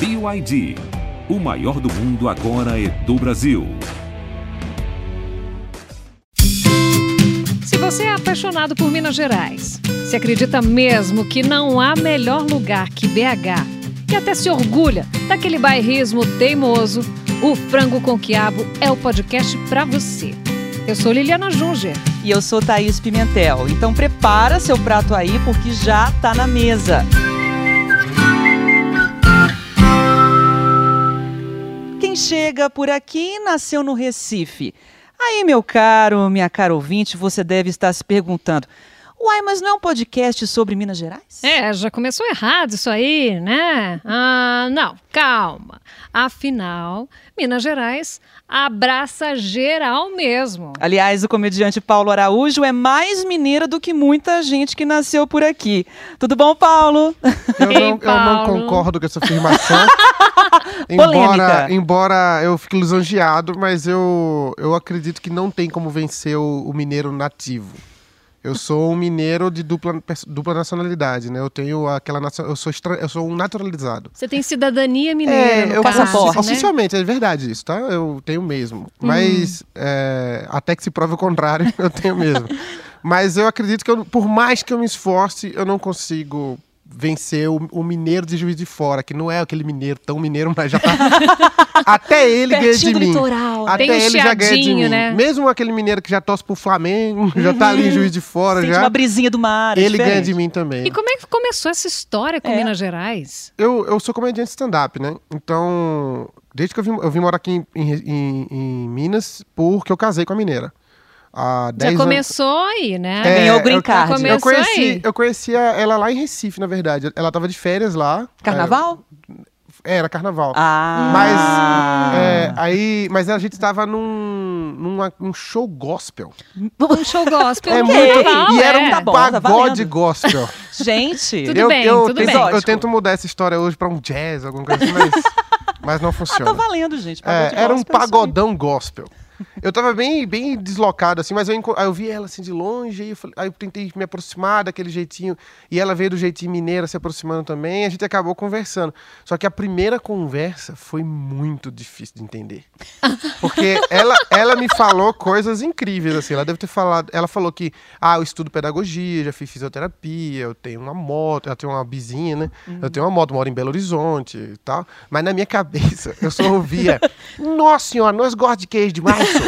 BYD. O maior do mundo agora é do Brasil. Se você é apaixonado por Minas Gerais, se acredita mesmo que não há melhor lugar que BH e até se orgulha daquele bairrismo teimoso, o Frango com Quiabo é o podcast para você. Eu sou Liliana Junger. E eu sou Thaís Pimentel. Então prepara seu prato aí porque já tá na mesa. Chega por aqui nasceu no Recife. Aí, meu caro, minha cara ouvinte, você deve estar se perguntando: Uai, mas não é um podcast sobre Minas Gerais? É, já começou errado isso aí, né? Ah, não, calma. Afinal, Minas Gerais abraça geral mesmo. Aliás, o comediante Paulo Araújo é mais mineiro do que muita gente que nasceu por aqui. Tudo bom, Paulo? Eu, Ei, não, eu não Paulo. concordo com essa afirmação. embora, Polêmica. embora eu fique lisonjeado, mas eu, eu acredito que não tem como vencer o, o mineiro nativo. Eu sou um mineiro de dupla, dupla nacionalidade, né? Eu tenho aquela eu sou eu sou um naturalizado. Você tem cidadania mineira, É, eu caso, passaporte, né? oficialmente é verdade isso, tá? Eu tenho mesmo, mas é, até que se prove o contrário, eu tenho mesmo. Mas eu acredito que eu- por mais que eu me esforce, eu não consigo vencer o, o mineiro de Juiz de Fora, que não é aquele mineiro tão mineiro, mas já tá até ele ganha de mim. litoral. Até Tem ele já ganha de mim. né? Mesmo aquele mineiro que já torce pro Flamengo, já tá ali em Juiz de Fora, Sente já. uma brisinha do mar. é Ele ganha de mim também. E como é que começou essa história com É. Minas Gerais? Eu, eu sou comediante stand-up, né? Então, desde que eu vim, eu vim morar aqui em, em- em- em Minas, porque eu casei com a mineira. Há 10 Já anos. começou aí, né? É, Ganhou o eu- green card. Eu começou conheci, aí. eu conhecia ela lá em Recife, na verdade. Ela tava de férias lá. Carnaval? É, era carnaval. Ah. Mas, é, aí, mas a gente estava num, numa- num show gospel. Um show gospel. É no muito. carnaval, e era é. um Tá bom, tá pagode valendo. gospel. Gente. Tudo eu, bem, eu tudo tento, bem. Eu tento mudar essa história hoje pra um jazz, alguma coisa assim, mas, mas não Ah, funciona. tá valendo, gente. É, era um aí. pagodão gospel. Eu tava bem, bem deslocado, assim, mas eu, eu vi ela assim de longe, aí eu, falei- aí eu tentei me aproximar daquele jeitinho, e ela veio do jeitinho mineira se aproximando também, a gente acabou conversando. Só que a primeira conversa foi muito difícil de entender. Porque ela, ela me falou coisas incríveis, assim, ela deve ter falado, ela falou que, ah, eu estudo pedagogia, já fiz fisioterapia, eu tenho uma moto, ela tem uma bizinha, né? Eu tenho uma moto, moro em Belo Horizonte e tal, mas na minha cabeça eu só ouvia, nossa senhora, nós gostamos de queijo demais,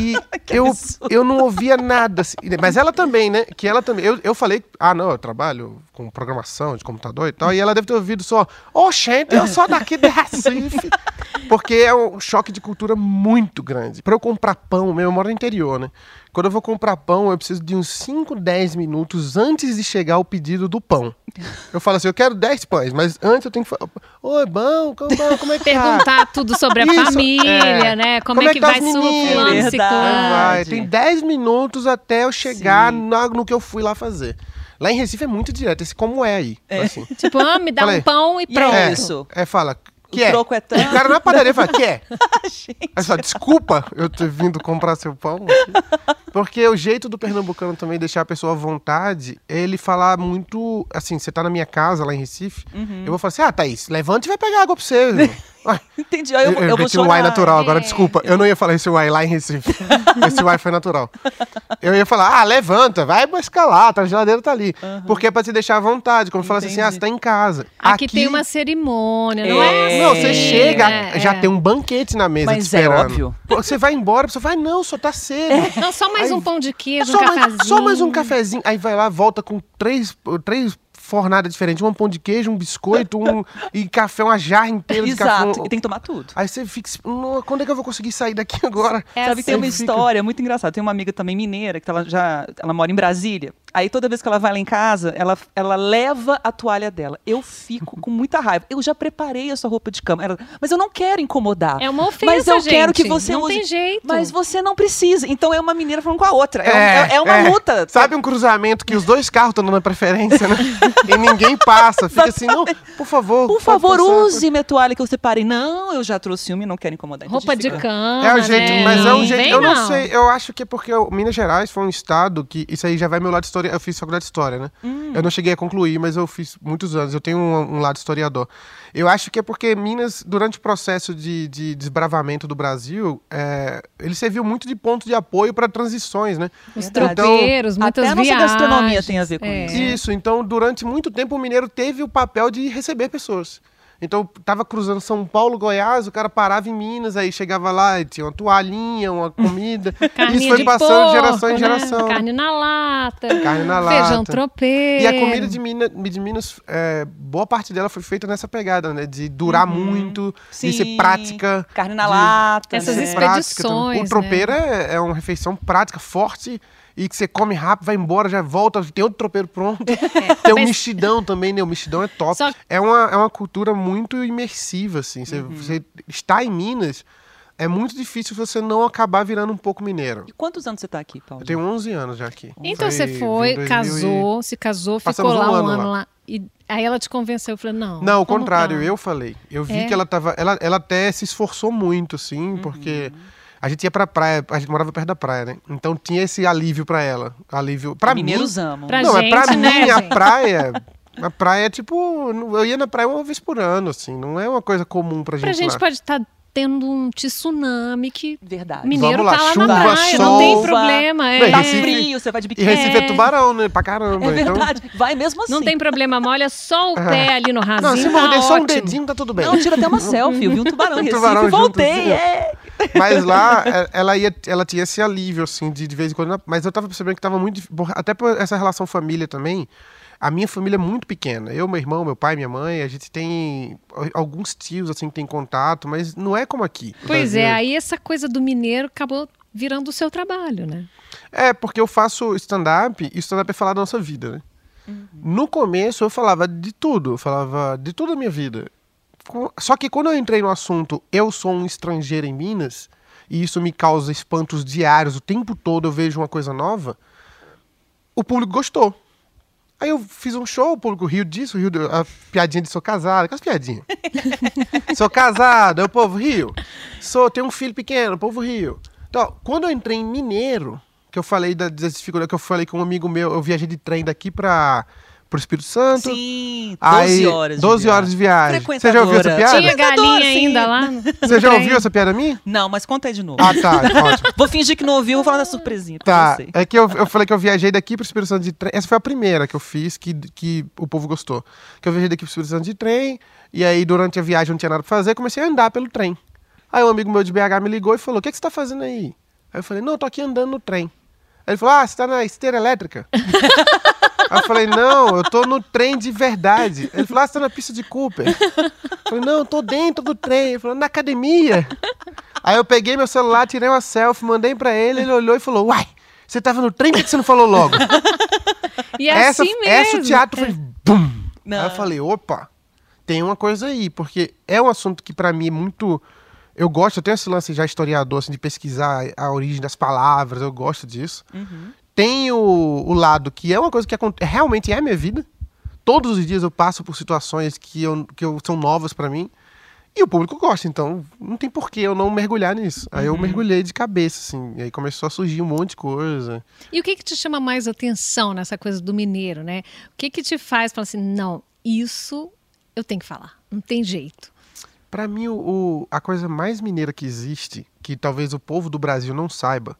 E eu, eu não ouvia nada. assim. Mas ela também, né? Que ela também. Eu, eu falei, ah, não, eu trabalho com programação de computador e tal. E ela deve ter ouvido só, ô, gente, eu sou daqui de Recife. Porque é um choque de cultura muito grande. Pra eu comprar pão, meu, eu moro no interior, né? Quando eu vou comprar pão, eu preciso de uns 5, 10 minutos antes de chegar o pedido do pão. Eu falo assim, eu quero 10 pães, mas antes eu tenho que falar, oi, bom, como, bom, como é que tá? Perguntar tudo sobre a Isso, família, é. né? Como, Como é é que que tá vai meninos? Ciclano. Vai, tem 10 minutos até eu chegar na- no que eu fui lá fazer. Lá em Recife é muito direto, esse como é aí. Assim. Tipo, ah, me dá Falei. um pão e E pronto. é É, isso. é, fala, que O é? troco é tanto. O cara na padaria fala, que é? Gente. Aí desculpa eu ter vindo comprar seu pão. aqui." Porque o jeito do pernambucano também deixar a pessoa à vontade é ele falar muito. Assim, você tá na minha casa lá em Recife, Uhum. eu vou falar assim: ah, Thaís, levante e vai pegar água pra você. Entendi. Aí eu, eu, eu, vou meti um chorar. Y natural agora, É. desculpa. Eu não ia falar esse Y lá em Recife. esse Y foi natural. Eu ia falar, ah, levanta, vai buscar lá, tá, a geladeira tá ali. Porque é pra te deixar à vontade. Como fala assim, ah, você tá em casa. Aqui, tem uma cerimônia, não É. é? Não, você chega, né? já É. tem um banquete na mesa Mas te é esperando. óbvio. Pô, Você vai embora, você vai, não, só tá cedo. Não, só mais Aí- um pão de queijo, só, um mais, cafezinho. só mais um cafezinho. Aí vai lá, volta com três, três fornadas diferentes. Um pão de queijo, um biscoito, um e café, uma jarra inteira de café. Exato. um- E tem que tomar tudo. Aí você fica, "Não, quando é que eu vou conseguir sair daqui agora? É Sabe, tem uma Fica- história muito engraçada. Tem uma amiga também mineira, que ela já ela mora em Brasília. Aí toda vez que ela vai lá em casa, ela, ela leva a toalha dela. Eu fico com muita raiva. Eu já preparei a sua roupa de cama. Ela, mas eu não quero incomodar. É uma ofensa, Mas eu gente. quero que você Não use. tem jeito. Mas você não precisa. Então é uma mineira falando com a outra. É, um- é- é uma luta. Sabe um cruzamento que os dois carros estão dando a preferência, né? e ninguém passa. Fica assim, não, por favor. Por favor, passar. use minha toalha que eu separei. Não, eu já trouxe uma e não quero incomodar. Então Roupa de fica- cama, É o jeito, né? mas é um Não jeito. vem, Eu não, sei, eu acho que é porque Minas Gerais foi um estado que. Isso aí já vai meu lado história, eu fiz faculdade de história, né? Eu não cheguei a concluir, mas eu fiz muitos anos. Eu tenho um, um lado historiador. Eu acho que é porque Minas, durante o processo de, de desbravamento do Brasil, é, ele serviu muito de ponto de apoio para transições, né? Os Verdade. tropeiros, muitas Até a nossa viagens. gastronomia tem a ver com É. isso. Isso, então durante muito tempo o mineiro teve o papel de receber pessoas. Então tava cruzando São Paulo, Goiás, o cara parava em Minas, aí chegava lá e tinha uma toalhinha, uma comida. Isso foi passando porco, de geração em né? geração. Carne na lata. Carne na Feijão lata. tropeiro. E a comida de Minas, de Minas é, boa parte dela foi feita nessa pegada, né? De durar muito, de ser Sim. prática. Carne na de- lata. Essas né? prática expedições, também. né? O tropeiro é, é uma refeição prática, forte, e que você come rápido, vai embora, já volta, tem outro tropeiro pronto. tem o mas- mexidão também, né? O mexidão é top. Só- É, uma, é uma cultura muito imersiva, assim. Você, você está em Minas, é muito difícil você não acabar virando um pouco mineiro. E quantos anos você tá aqui, Paulo? Eu tenho 11 anos já aqui. Então Foi- você foi, 2000 e- casou, se casou, ficou lá um um ano ano lá. lá. E aí ela te convenceu, eu falei, não. Não, o contrário, lá. eu falei. Eu vi É? que ela tava. Ela, ela até se esforçou muito, assim, porque a gente ia pra praia, a gente morava perto da praia, né? Então tinha esse alívio pra ela. Alívio. Pra mim. Mineiros amam. Pra não, é pra gente, mim, né, a gente? praia. A praia é tipo. Eu ia na praia uma vez por ano, assim. Não é uma coisa comum pra gente. Pra gente lá. pode estar tendo um tsunami que Verdade. mineiro lá, tá lá chuva, na praia, não tem sol. problema. É. E Tá Recife- frio, você vai de E biquíni. Recife é, É. tubarão, né? Pra caramba. É então- verdade. Vai mesmo assim. Não tem problema, molha só o pé ali no rasinho, Não, se tá morder só um dedinho, tá tudo bem. Não, tira até uma selfie. Eu vi um tubarão em Um Recife tubarão e junto, voltei. assim, é. Mas lá, é, ela, ia, ela tinha esse alívio, assim, de, de vez em quando. Mas eu tava percebendo que tava muito. Até por essa relação família também. A minha família é muito pequena. Eu, meu irmão, meu pai, minha mãe, a gente tem alguns tios, assim, que tem contato, mas não é como aqui. Pois é, aí essa coisa do mineiro acabou virando o seu trabalho, né? É, porque eu faço stand-up e stand-up é falar da nossa vida, né? No começo eu falava de tudo, eu falava de toda a minha vida. Só que quando eu entrei no assunto, eu sou um estrangeiro em Minas, e isso me causa espantos diários, o tempo todo eu vejo uma coisa nova, o público gostou. Aí eu fiz um show, o público riu disso, riu do- a piadinha de sou casado, aquelas piadinhas. sou casado, aí o povo riu. Sou, tenho um filho pequeno, o povo riu. Então, quando eu entrei em Mineiro, que eu falei da, das dificuldades, que eu falei com um amigo meu, eu viajei de trem daqui para o Espírito Santo. Sim, 12 Aí, horas. de 12 viagem. horas de viagem. Você já ouviu essa piada? Tinha galinha ainda lá. Você já ouviu essa piada minha? Não, mas conta aí de novo. Ah, tá, ótimo. Vou fingir que não ouviu, vou falar da surpresinha. Tá, é que eu, eu falei que eu viajei daqui pro Espírito Santo de trem. Essa foi a primeira que eu fiz, que, que o povo gostou. Que eu viajei daqui pro Espírito Santo de trem, e aí durante a viagem não tinha nada pra fazer, comecei a andar pelo trem. Aí um amigo meu de BH me ligou e falou: O que, que você tá fazendo aí? Aí eu falei: Não, eu tô aqui andando no trem. Aí ele falou: Ah, você tá na esteira elétrica? Aí eu falei, não, eu tô no trem de verdade. Ele falou, ah, você tá na pista de Cooper. Eu falei, não, eu tô dentro do trem. Ele falou, na academia. Aí eu peguei meu celular, tirei uma selfie, mandei pra ele, ele olhou e falou, uai, você tava no trem, por que você não falou logo? E é essa, assim mesmo. essa o teatro foi bum. Não. Aí eu falei, opa, tem uma coisa aí, porque é um assunto que pra mim é muito. Eu gosto, eu tenho esse lance já historiador, assim, de pesquisar a origem das palavras, eu gosto disso. Tem o, o lado que é uma coisa que realmente é a minha vida. Todos os dias eu passo por situações que, eu, que eu, são novas pra mim. E o público gosta, então não tem por que eu não mergulhar nisso. Aí eu mergulhei de cabeça, assim. E aí começou a surgir um monte de coisa. E o que, que te chama mais atenção nessa coisa do mineiro, né? O que, que te faz falar assim, não, isso eu tenho que falar, não tem jeito. Pra mim, o, o- a coisa mais mineira que existe, que talvez o povo do Brasil não saiba,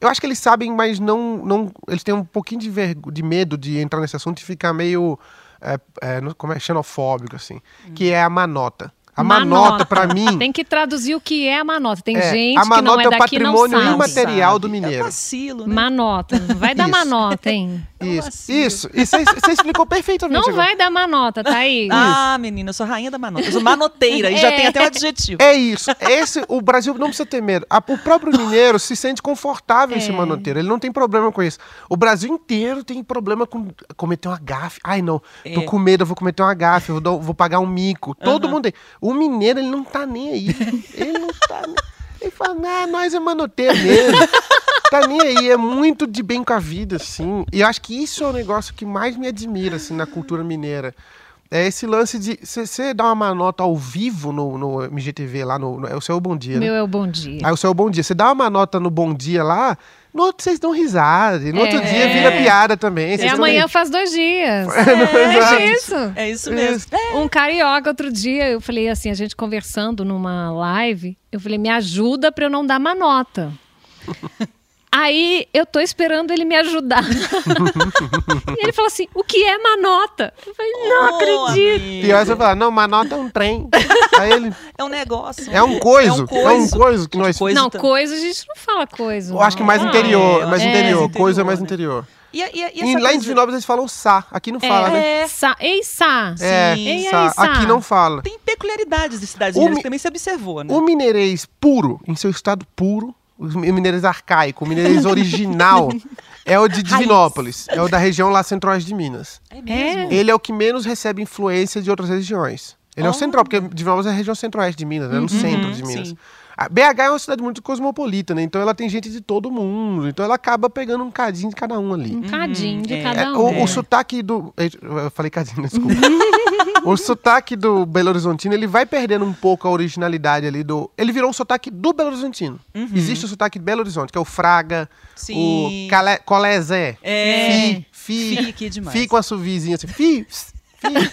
eu acho que eles sabem, mas não, não eles têm um pouquinho de, vergo, de medo de entrar nesse assunto e ficar meio é, é, como é, xenofóbico, assim, que é a manota. A manota, pra mim, Tem que traduzir o que é a manota. Tem é, gente a que não manota é é o daqui não patrimônio imaterial do É mineiro. vacilo, né? Manota, não vai dar Isso. manota, hein? Isso, vacilo. isso. E você explicou perfeitamente. Não agora. vai dar manota, tá aí. Ah, menina, eu sou rainha da manota. Eu sou manoteira e já É. tem até um adjetivo. É isso. Esse, o Brasil não precisa ter medo. A- o próprio mineiro se sente confortável em ser É. manoteiro. Ele não tem problema com isso. O Brasil inteiro tem problema com cometer uma gafe. Ai, não. Tô É. com medo, eu vou cometer uma gafe, eu vou, vou pagar um mico. Todo mundo tem. O mineiro, ele não tá nem aí. Ele não tá nem... Ele fala, ah, nós é manoteiro mesmo. tá nem aí. É muito de bem com a vida, assim. E eu acho que isso é o negócio que mais me admira, assim, na cultura mineira. É esse lance de você dar uma manota ao vivo no, no MGTV lá, no, no- é o seu Bom Dia, né? Meu é o bom dia. Aí o seu Bom Dia. Você dá uma nota no Bom Dia lá, No outro vocês dão risada. E no outro É. dia vira piada também. E vocês tão amanhã faz dois dias. É, exato. É isso. É isso mesmo. Um carioca, outro dia, eu falei assim, a gente conversando numa live, eu falei, me ajuda pra eu não dar má nota. Aí eu tô esperando ele me ajudar. e ele falou assim: o que é má nota? Eu falei, não Ô, acredito. amigo. Pior é você falar, não, mas nota é um trem. Aí ele, É um negócio. é um coiso. É um coiso, que nós... Coisa Não, coisa a gente não fala coisa. Eu acho que mais Ah, interior, é, mais é. interior. Mais Coisa é mais interior, interior. E, e, a- e E lá em coisa- Divinópolis eles falam sá. Aqui não fala, né? É. Sa Ei, Sá. É, Sim. Ei, sá. Aqui não fala. Tem peculiaridades de cidades O mineiras mi- que também se observou, né? O mineirês puro, em seu estado puro, o mineirês arcaico, o mineirês original, é o de Divinópolis. É o da região lá centro-oeste de Minas. É mesmo? Ele é o que menos recebe influência de outras regiões. Ele é o Oh. central, porque Divinópolis é a região centro-oeste de Minas, né? no centro de Minas. sim. A BH é uma cidade muito cosmopolita, né? Então ela tem gente de todo mundo. Então ela acaba pegando um cadinho de cada um ali. Um cadinho de é. cada É, um. o, o sotaque do. Eu falei cadinho, desculpa. o sotaque do Belo Horizontino, ele vai perdendo um pouco a originalidade ali do. Ele virou um sotaque do Belo Horizontino. Existe o sotaque de Belo Horizonte, que é o Fraga, Sim. o Calé, Colezé. É. Fi, fi, Fi aqui demais. Fi com a suvizinha assim. Fi, fi.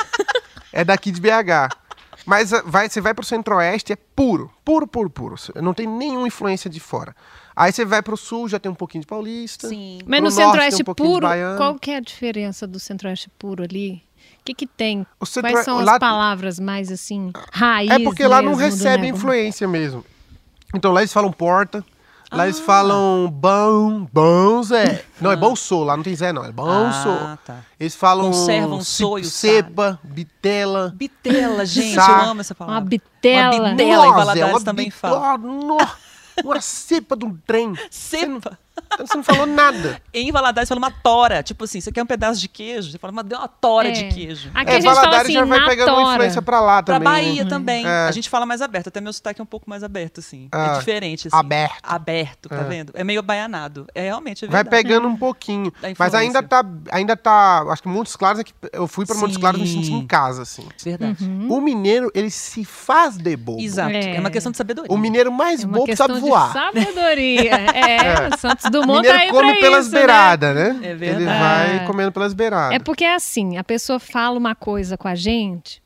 é daqui de BH. Mas ah, vai, você vai pro centro-oeste, é puro. Puro, puro, puro. Não tem nenhuma influência de fora. Aí você vai pro sul, já tem um pouquinho de paulista. Sim. Mas no centro-oeste um puro, qual que é a diferença do centro-oeste puro ali? O que que tem? O centro- Quais são as lá- palavras mais assim, raiz É porque lá não recebe influência mesmo. Então lá eles falam porta, lá Ah. eles falam bom, bom Zé. Não, é bom sou, lá não tem Zé não, é bom Ah, sou. tá. Eles falam Conservam ce- sou e o cepa, bitela. Bitela, gente, Sá. eu amo essa palavra. Uma bitela. Uma bitela. em Nossa, Valadares é uma também bit- fala. Uma cepa de um trem. Você Cepa. você não falou nada. Em Valadares fala uma tora. Tipo assim, você quer um pedaço de queijo? Você fala, mas deu uma tora É. de queijo. Aqui é, a gente fala Valadares assim, já vai pegando uma tora. influência pra lá Pra também. Bahia né? também. É. A gente fala mais aberto. Até meu sotaque é um pouco mais aberto, assim. Ah, é diferente, assim. aberto. Aberto, tá É. vendo? É meio baianado. É realmente, é Vai pegando um pouquinho. Mas ainda tá, ainda tá. Acho que Montes Claros é que eu fui pra Montes Sim. Claros me senti em casa, assim. Verdade. O mineiro, ele se faz de bobo. Exato. É. É. uma questão de sabedoria. O mineiro mais É uma bobo questão sabe de voar. sabedoria. É, o Santos Dumont mineiro tá aí come pra pelas isso, né? beiradas, né? É Ele verdade. vai É. comendo pelas beiradas. É porque é assim, a pessoa fala uma coisa com a gente,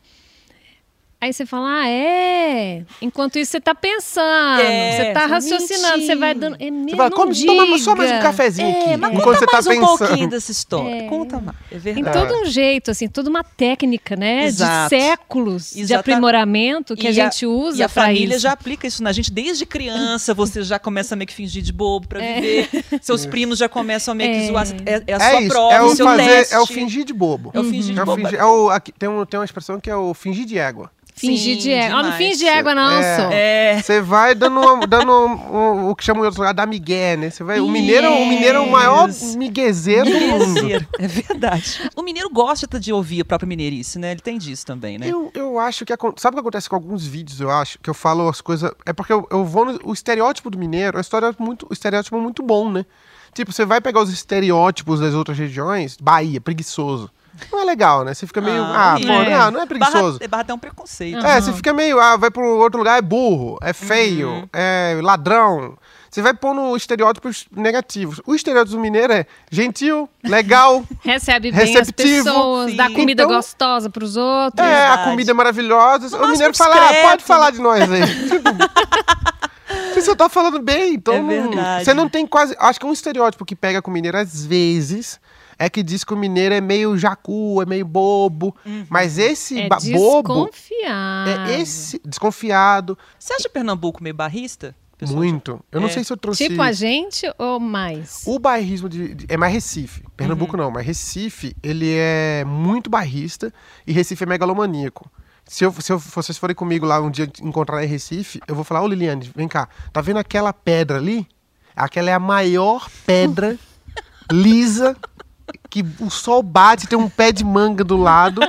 aí você fala, ah, é. Enquanto isso você tá pensando, É, você tá você raciocinando, você vai dando. É Você fala, come, toma só mais um diga." cafezinho É, aqui. mas enquanto conta você tá mais um pensando. pouquinho dessa história. É. Conta mais. É Tem verdade. todo um jeito, assim, toda uma técnica, né? Exato. De séculos de Exata- aprimoramento que a gente usa E a pra família isso. já aplica isso na gente desde criança. Você já começa a meio que fingir de bobo pra viver. Seus primos já começam a meio que É. zoar. É, é a É sua isso, prova, é o seu fazer, teste. é o fingir de bobo. É o fingir de É o bobo. fingir- é o- aqui, tem, um, tem uma expressão que é o fingir de égua. Fingir de égua. Ah, não demais. finge de égua, não, É. só. É. Você vai dando, uma- dando um- um- o que chamam em outros lugares da migué, né? Você vai, o, mineiro, o mineiro é o maior Yes. miguezeiro do mundo. É verdade. O mineiro gosta de ouvir a própria mineirice, né? Ele tem disso também, né? Eu, eu acho que. Sabe o que acontece com alguns vídeos, eu acho? Que eu falo as coisas. É porque eu, eu vou. No, o estereótipo do mineiro é um estereótipo muito, um estereótipo muito bom, né? Tipo, você vai pegar os estereótipos das outras regiões, Bahia, preguiçoso. Não é legal, né? Você fica meio. Ah, pô, é. não, não é preguiçoso. Barra, barra até um preconceito. Ah. É, você fica meio. Ah, vai pro outro lugar, é burro, é feio, Uhum. é ladrão. Você vai pondo estereótipos negativos. O estereótipo do mineiro é gentil, legal, Recebe bem Receptivo. as pessoas, dá Sim. comida Então- gostosos pros outros. É, a Verdade. comida é maravilhosa. o máximo mineiro fala, ah, pode falar de nós aí. Tipo, você tá falando bem, então. É não- verdade. Você não tem quase. Acho que um estereótipo que pega com o mineiro às vezes é que diz que o mineiro é meio jacu, é meio bobo. Uhum. Mas esse É bobo. desconfiado. É esse. Desconfiado. Você acha Pernambuco meio barrista? Pessoal, muito. Eu não É. sei se eu trouxe. Tipo a gente ou mais? O bairrismo de, de- é mais Recife. Pernambuco Uhum. não, mas Recife, ele é muito bairrista e Recife é megalomaníaco. Se, eu, se eu- vocês forem comigo lá um dia encontrar em Recife, eu vou falar, ô Liliane, vem cá, tá vendo aquela pedra ali? Aquela é a maior pedra lisa que o sol bate, tem um pé de manga do lado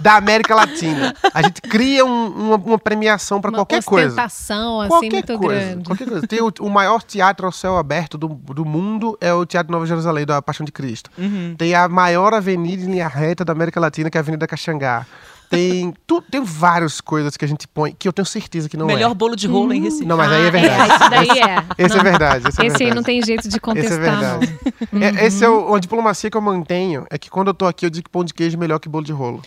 da América Latina. A gente cria um- uma, uma premiação para Uma qualquer coisa. ostentação, assim, Qualquer muito coisa, grande. qualquer coisa. Tem o, o maior teatro ao céu aberto do, do mundo é o Teatro Nova Jerusalém, da Paixão de Cristo. Uhum. Tem a maior avenida em linha reta da América Latina, que é a Avenida Caxangá. Tem, tu, tem várias coisas que a gente põe que eu tenho certeza que não Melhor é. bolo de rolo em Recife. Não, mas aí é Ah, verdade. isso daí é. Esse é verdade. Esse, é Esse aí não tem jeito de Esse é contestar, não. verdade. É, esse é o, uma diplomacia que eu mantenho. É que quando eu tô aqui, eu digo que pão de queijo é melhor que bolo de rolo.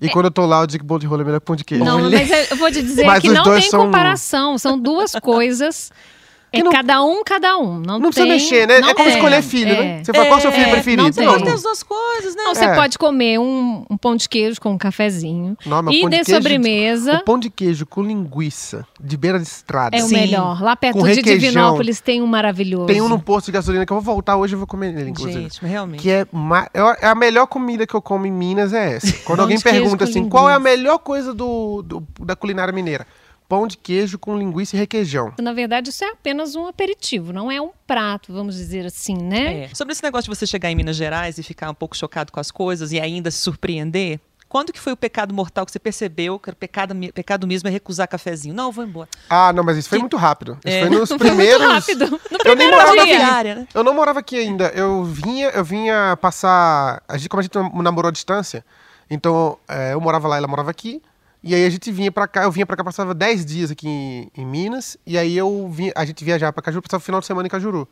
E quando eu tô lá, eu digo que bolo de rolo é melhor que pão de queijo. Não, mas eu vou te dizer Mas que não tem são- comparação. São duas coisas. É não- cada um, cada um. Não, Não precisa tem- mexer, né? não é como tem. escolher filho, É. né? Você fala, qual é o seu filho É, preferido? não Você tem. pode ter as duas coisas, né? Não, você É. pode comer um, um pão de queijo com um cafezinho. Não, mas e pão de de queijo- sobremesa O pão de queijo com linguiça de beira de estrada. é o Sim. melhor. Lá perto Com de requeijão. Divinópolis tem um maravilhoso. Tem um no posto de gasolina que eu vou voltar hoje e vou comer ele, inclusive. Gente, realmente. Que é, ma- eu- é a melhor comida que eu como em Minas é essa. Quando alguém pergunta assim, qual é a melhor coisa do, do- da culinária mineira? Pão de queijo com linguiça e requeijão. Na verdade, isso é apenas um aperitivo, não é um prato, vamos dizer assim, né? É. Sobre esse negócio de você chegar em Minas Gerais e ficar um pouco chocado com as coisas e ainda se surpreender, quando que foi o pecado mortal que você percebeu que o pecado, pecado mesmo é recusar cafezinho? Não, eu vou embora. Ah, não, mas isso foi Que- muito rápido. Isso É. foi nos primeiros... Rápido. No Eu nem primeiro morava dia. aqui. Diária, né? Eu não morava aqui ainda. Eu vinha, eu vinha passar. A gente, como a gente namorou à distância, então é, eu morava lá, ela morava aqui. E aí a gente vinha pra cá, eu vinha pra cá, passava 10 dias aqui em, em Minas. E aí eu vinha, a gente viajava pra Cajuru, passava o final de semana em Cajuru.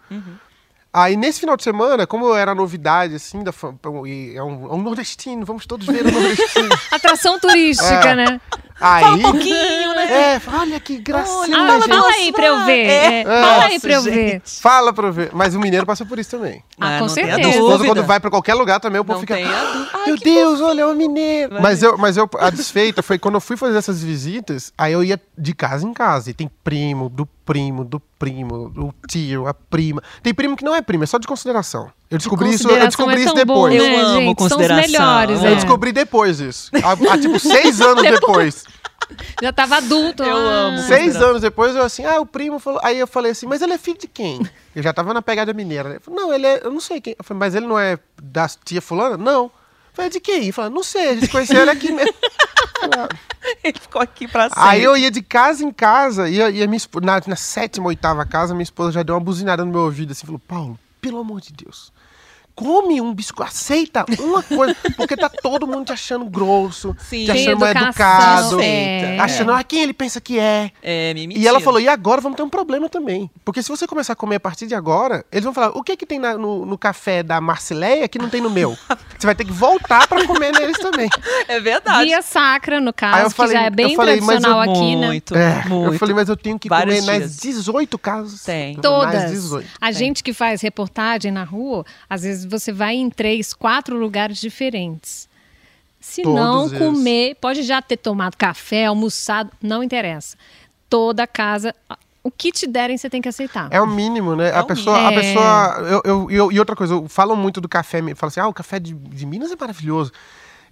Aí nesse final de semana, como eu era novidade, assim, da, é, um, é um nordestino, vamos todos ver o nordestino. Atração turística, É. né? Aí. Fala um pouquinho, né? É, olha que gracinha. Ah, Fala fala, nossa, aí pra eu ver. é. É, Fala aí pra eu gente. ver. Fala pra eu ver. Mas o mineiro passa por isso também. Ah, com não tenha certeza. Esposa, dúvida. quando vai pra qualquer lugar também, o povo Não fica. Ai, Meu Deus, olha, é um mineiro. Vai Mas eu, mas eu, a desfeita foi quando eu fui fazer essas visitas, aí eu ia de casa em casa. E tem primo, do primo, do primo, do tio, a prima. Tem primo que não é primo, é só de consideração. Eu descobri isso, eu Consideração descobri é isso tão bom, depois. Eu né, amo gente? São os consideração. melhores, Eu Eu é. descobri depois isso. Há, há, tipo seis anos depois. Já tava adulto. Eu ah. amo. Seis Consideração. anos depois, eu assim, ah, o primo falou. Aí eu falei assim, mas ele é filho de quem? Eu já tava na pegada mineira. né? Ele falou, não, ele é. Eu não sei quem. Eu falei, mas ele não é da tia fulana? Não. Eu falei, de quem? Eu falei, não sei, a gente conheceu ele aqui mesmo. Ele ficou aqui pra sempre. Aí eu ia de casa em casa, e a, e a minha esposa, na, na sétima, oitava casa, minha esposa já deu uma buzinada no meu ouvido assim, falou, Paulo, pelo amor de Deus, come um biscoito, aceita uma coisa, porque tá todo mundo te achando grosso, Sim. te achando educação, educado, é. achando, ah, quem ele pensa que é? É, me E ela falou, e agora vamos ter um problema também. Porque se você começar a comer a partir de agora, eles vão falar, o que que tem na- no, no café da Marcileia que não tem no meu? Você vai ter que voltar pra comer neles também. É verdade. Via sacra, no caso, falei- que já é bem falei, mas eu- tradicional aqui, né? muito, É, muito. eu falei, mas eu tenho que Vários comer nas dias. 18 casas. Tem. Todas. 18. A gente que faz reportagem na rua, às vezes você vai em três, quatro lugares diferentes. Se Todos não eles. comer, pode já ter tomado café, almoçado, não interessa. Toda casa, o que te derem, você tem que aceitar. É o mínimo, né? É a o pessoa, a pessoa eu, eu, eu- e outra coisa, eu- falam muito do café, falam assim, ah, o café de, de Minas é maravilhoso.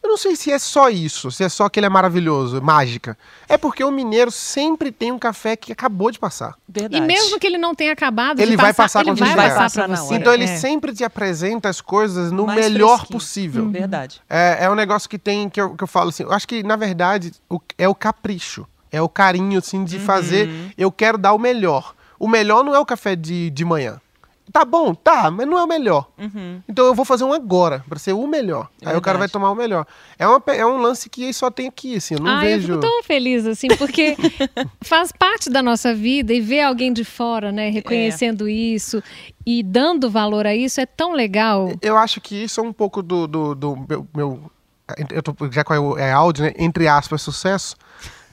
Eu não sei se é só isso, se é só que ele é maravilhoso, mágica. É porque o mineiro sempre tem um café que acabou de passar. Verdade. E mesmo que ele não tenha acabado, Ele de vai passar ele quando passar Vai pra passar você. Então ele É. sempre te apresenta as coisas no Mais melhor fresquinho. possível. Verdade. É, é um negócio que tem, que eu, que eu falo assim, eu acho que, na verdade, o- é o capricho. É o carinho, assim, de fazer, eu quero dar o melhor. O melhor não é o café de, de manhã. Tá bom, tá, mas não é o melhor. Então eu vou fazer um agora, pra ser o melhor. É Aí o cara vai verdade. tomar o melhor. É, uma é um lance que só tem aqui, assim, eu não Ah, eu vejo... fico tão feliz, assim, porque faz parte da nossa vida e ver alguém de fora, né, reconhecendo isso e dando valor a isso é tão legal. Eu acho que isso é um pouco do, do, do meu, meu- eu tô, já é, o- é áudio, né? Entre aspas, sucesso.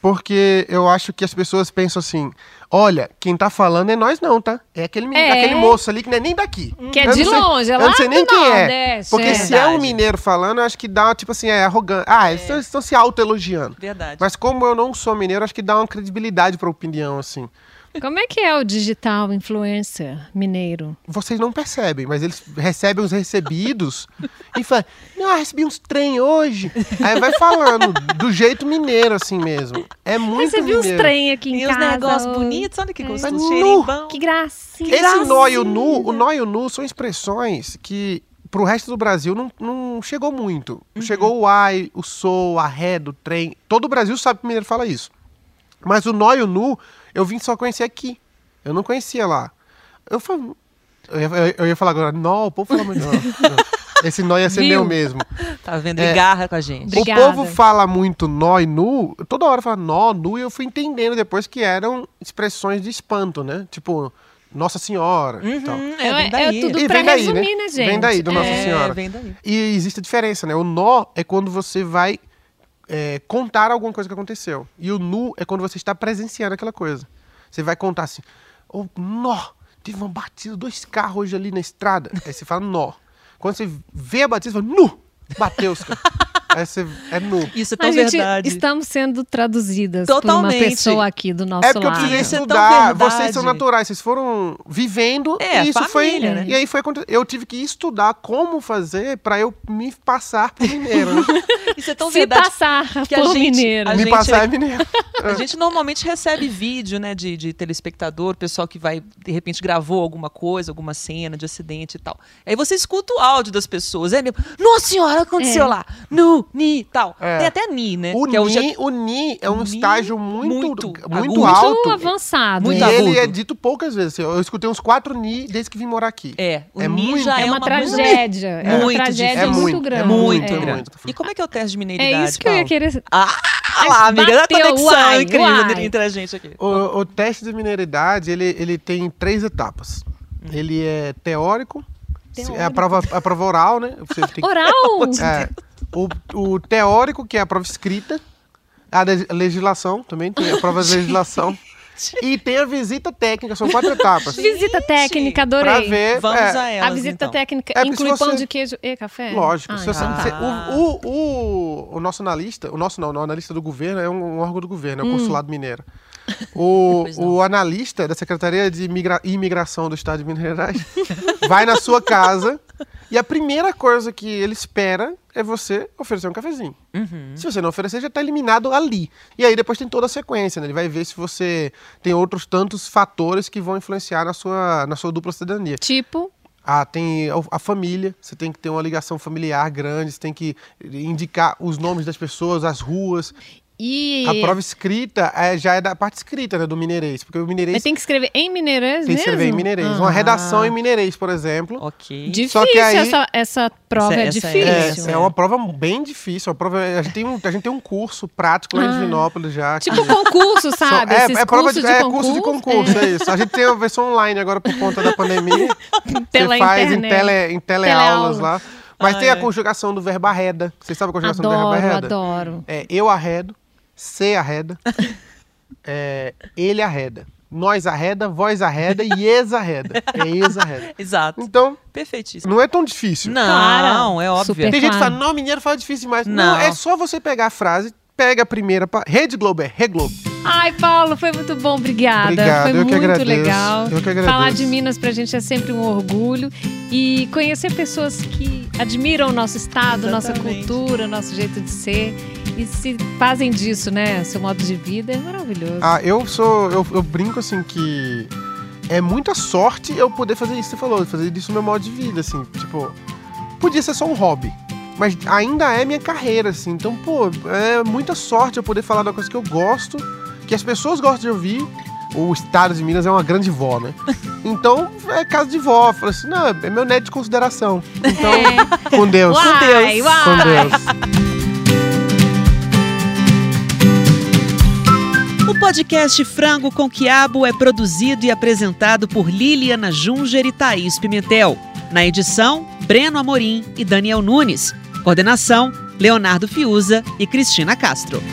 Porque eu acho que as pessoas pensam assim: olha, quem tá falando é nós não, tá? É aquele, menino- É. aquele moço ali que não é nem daqui. Que é de sei- longe, é Eu não lá sei nem quem é. Porque é. se é um mineiro falando, eu acho que dá, tipo assim, é arrogante. Ah, eles estão- estão se autoelogiando. Verdade. Mas como eu não sou mineiro, acho que dá uma credibilidade pra opinião, assim. Como é que é o digital influencer mineiro? vocês não percebem, mas eles recebem os recebidos e falam, não, eu recebi uns trem hoje. Aí vai falando, do jeito mineiro, assim mesmo. É muito Recebi uns mineiro. trem aqui em E os casa. negócios hoje. bonitos, olha que É. gostoso, Mas cheirinho bom. Que gracinha. Esse nó e o nu, o nó e o nu são expressões que pro resto do Brasil não, não chegou muito. Chegou o ai, o sou, a ré do trem. Todo o Brasil sabe que o mineiro fala isso. Mas o nó e o nu, eu vim só conhecer aqui. Eu não conhecia lá. Eu falo. Eu ia, eu ia falar agora, nó, o povo fala muito. nó. Esse nó ia ser Viu? meu mesmo. Tá vendo? É. Garra com a gente. Obrigada. O povo fala muito nó e nu, toda hora fala nó, nu, e eu fui entendendo depois que eram expressões de espanto, né? Tipo, Nossa Senhora e. Uhum, É, é, vem é daí. tudo E pra vem daí, resumir, né? né, gente? Vem daí, do Nossa é, Senhora. vem daí. E existe a diferença, né? O nó é quando você vai é, contar alguma coisa que aconteceu. E o nu é quando você está presenciando aquela coisa. Você vai contar assim, oh, nó, teve uma batida, dois carros hoje ali na estrada. Aí você fala nó. Quando você vê a batida, você fala nu, bateu os carros. Aí você é nu. Isso é tão A gente verdade. estamos sendo traduzidas por uma Totalmente. pessoa aqui do nosso É porque eu lado. precisei é estudar. verdade. Vocês são naturais, vocês foram vivendo É, e isso família, foi. né? E aí foi Eu tive que estudar como fazer pra eu me passar por mineiro. né? Isso é tão Se verdade. passar que a por gente- mineiro. a me gente passar é- mineiro. A gente normalmente recebe vídeo, né, de, de telespectador, pessoal que vai, de repente, gravou alguma coisa, alguma cena de acidente e tal. Aí você escuta o áudio das pessoas. É mesmo. Nossa senhora, aconteceu É. lá. Nu, ni, tal. É. Tem até ni, né? O, que é o ni, o ni é um ni, estágio muito, muito muito, alto. Muito avançado. Muito e ele é dito poucas vezes. Eu escutei uns quatro ni desde que vim morar aqui. É, o É ni muito- já É uma tragédia. É uma Muito tragédia. É muito muito, grande. é muito, é grande. muito. E como é que é o teste de mineiridade, É isso que eu ia Paulo? querer. Ah, lá, amiga, da conexão uai, incrível uai. entre a gente aqui. O, o teste de mineridade, ele, ele tem três etapas. Ele é teórico, é a prova, a prova oral, né? Você tem que- Oral! É, o, o teórico, que é a prova escrita, a legislação também, tem a prova de legislação. E tem a visita técnica, são quatro etapas. Visita técnica, Pra adorei. ver. Vamos é, a elas, A visita então. técnica É, inclui se pão você- de queijo e café? Lógico. Ah, se você- então tá. se- o, o, o, o nosso analista, o nosso não, o analista do governo é um, um órgão do governo, é o Consulado Mineiro. O, o analista da Secretaria de Imigra- Imigração do Estado de Minas Gerais vai na sua casa e a primeira coisa que ele espera é você oferecer um cafezinho. Uhum. Se você não oferecer, já está eliminado ali. E aí depois tem toda a sequência, né? Ele vai ver se você tem outros tantos fatores que vão influenciar na sua, na sua dupla cidadania. Tipo, Ah, tem a, a família, você tem que ter uma ligação familiar grande, você tem que indicar os nomes das pessoas, as ruas. E... A prova escrita é, já é da parte escrita né, do mineirês, porque o mineirês Mas tem que escrever em mineirês tem que escrever em mineirês. Ah. Uma redação em mineirês, por exemplo. Ok. Difícil Só que aí- essa, essa prova, Essa- é essa é- difícil. É, é uma prova bem difícil. Uma prova, a, gente tem um, a gente tem um curso prático lá em Ah. Divinópolis já. que- Tipo concurso, sabe? é, Esses é prova de, de, é, concurso. curso de concurso, é. isso. A gente tem a versão online agora por conta da pandemia. Pela Você faz em, tele, em teleaulas lá. Mas Ah, tem a é. conjugação do verbo arreda. Vocês sabem a conjugação do verbo Adoro, arreda? adoro. É eu arredo, você arreda, é, ele arreda. Nós arreda, vós arreda e ex arreda. É ex arreda. Exato. Então, Perfeitíssimo. não é tão difícil. Não, Claro. é óbvio. Super Tem gente que fala, não, mineiro fala difícil demais. Não. Não. é só você pegar a frase, pega a primeira. pa- Rede Globo é Reglobo. Ai, Paulo, foi muito bom, obrigada. Obrigado, foi eu que muito agradeço, legal. eu que agradeço. Falar de Minas pra gente é sempre um orgulho. E conhecer pessoas que admiram o nosso estado, nossa Exatamente. cultura, nosso jeito de ser. E se fazem disso, né? Seu modo de vida é maravilhoso. Ah, eu sou. Eu, eu brinco assim que. É muita sorte eu poder fazer isso que você falou, fazer disso meu modo de vida, assim. Tipo, podia ser só um hobby. Mas ainda é minha carreira, assim. Então, pô, é muita sorte eu poder falar da coisa que eu gosto, que as pessoas gostam de ouvir. O estado de Minas é uma grande vó, né? Então, é casa de vó. Fala assim, não, é meu neto de consideração. Então, com Deus. Uai, com Deus. uai. Com Deus. O podcast Frango com Quiabo é produzido e apresentado por Liliana Junger e Thaís Pimentel. Na edição, Breno Amorim e Daniel Nunes. Coordenação, Leonardo Fiuza e Cristina Castro.